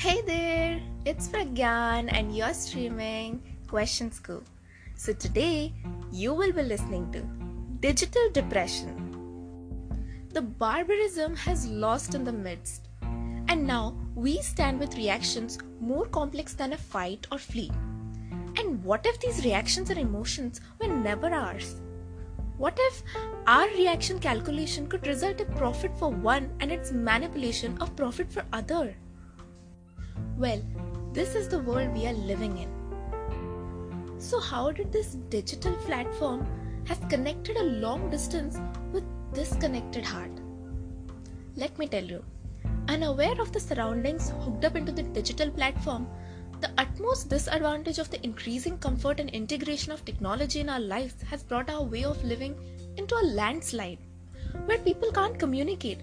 Hey there, it's Pragyan and you're streaming Question Scoop. So today you will be listening to Digital Depression. The barbarism has lost in the midst, and now we stand with reactions more complex than a fight or flee. And what if these reactions and emotions were never ours? What if our reaction calculation could result in profit for one and its manipulation of profit for other? Well, this is the world we are living in. So, how did this digital platform has connected a long distance with disconnected heart? Let me tell you, unaware of the surroundings hooked up into the digital platform, the utmost disadvantage of the increasing comfort and integration of technology in our lives has brought our way of living into a landslide where people can't communicate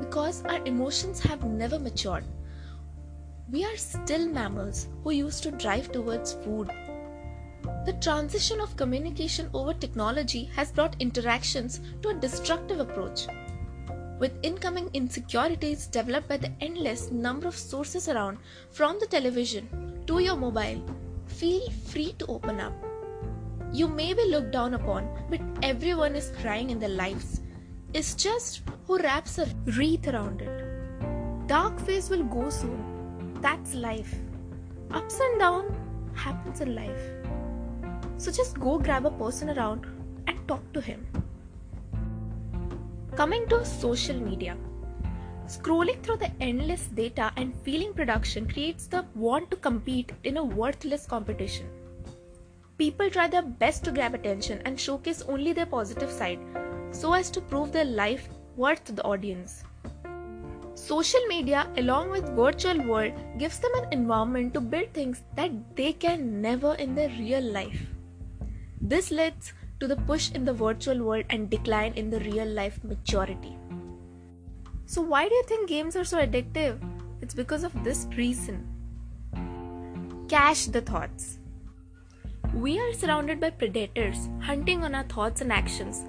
because our emotions have never matured we are still mammals who used to drive towards food. The transition of communication over technology has brought interactions to a destructive approach. With incoming insecurities developed by the endless number of sources around, from the television to your mobile, feel free to open up. You may be looked down upon, but everyone is crying in their lives. It's just who wraps a wreath around it. Dark phase will go soon, that's life. Ups and downs happens in life. So just go grab a person around and talk to him. Coming to social media. Scrolling through the endless data and feeling production creates the want to compete in a worthless competition. People try their best to grab attention and showcase only their positive side so as to prove their life worth to the audience. Social media, along with virtual world, gives them an environment to build things that they can never in their real life. This leads to the push in the virtual world and decline in the real life maturity. So, why do you think games are so addictive? It's because of this reason. Cache the thoughts. We are surrounded by predators hunting on our thoughts and actions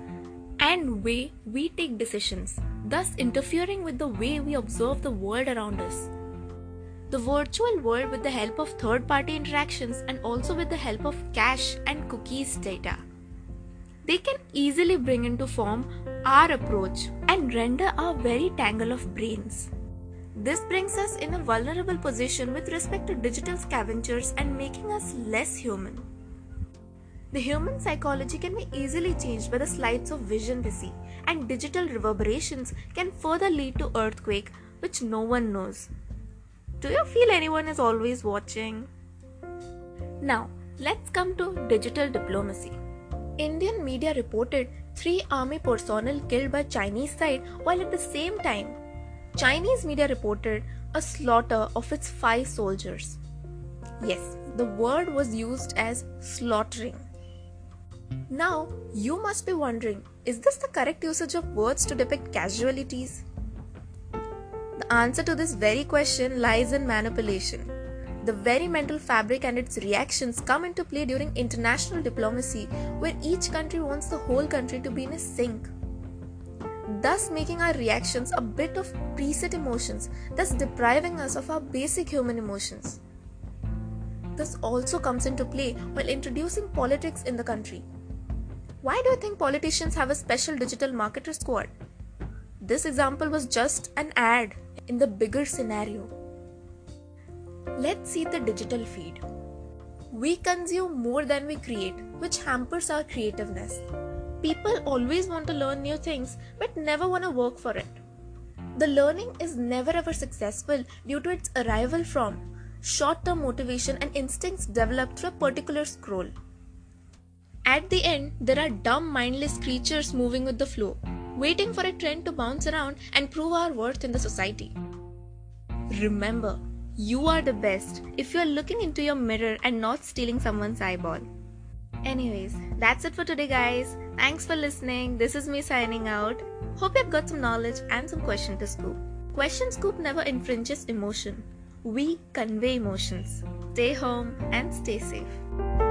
and way we take decisions thus interfering with the way we observe the world around us. The virtual world, with the help of third party interactions and also with the help of cache and cookies data, they can easily bring into form our approach and render our very tangle of brains. This brings us in a vulnerable position with respect to digital scavengers and making us less human. The human psychology can be easily changed by the sleights of vision we see, and digital reverberations can further lead to earthquake which no one knows. Do you feel anyone is always watching? Now, let's come to digital diplomacy. Indian media reported three army personnel killed by Chinese side while at the same time Chinese media reported a slaughter of its five soldiers. Yes, the word was used as slaughtering. Now, you must be wondering is this the correct usage of words to depict casualties? The answer to this very question lies in manipulation. The very mental fabric and its reactions come into play during international diplomacy, where each country wants the whole country to be in a sync. Thus, making our reactions a bit of preset emotions, thus depriving us of our basic human emotions. This also comes into play while introducing politics in the country. Why do you think politicians have a special digital marketer squad? This example was just an ad in the bigger scenario. Let's see the digital feed. We consume more than we create, which hampers our creativeness. People always want to learn new things but never want to work for it. The learning is never ever successful due to its arrival from short term motivation and instincts developed through a particular scroll. At the end, there are dumb, mindless creatures moving with the flow, waiting for a trend to bounce around and prove our worth in the society. Remember, you are the best if you are looking into your mirror and not stealing someone's eyeball. Anyways, that's it for today, guys. Thanks for listening. This is me signing out. Hope you've got some knowledge and some question to scoop. Question Scoop never infringes emotion. We convey emotions. Stay home and stay safe.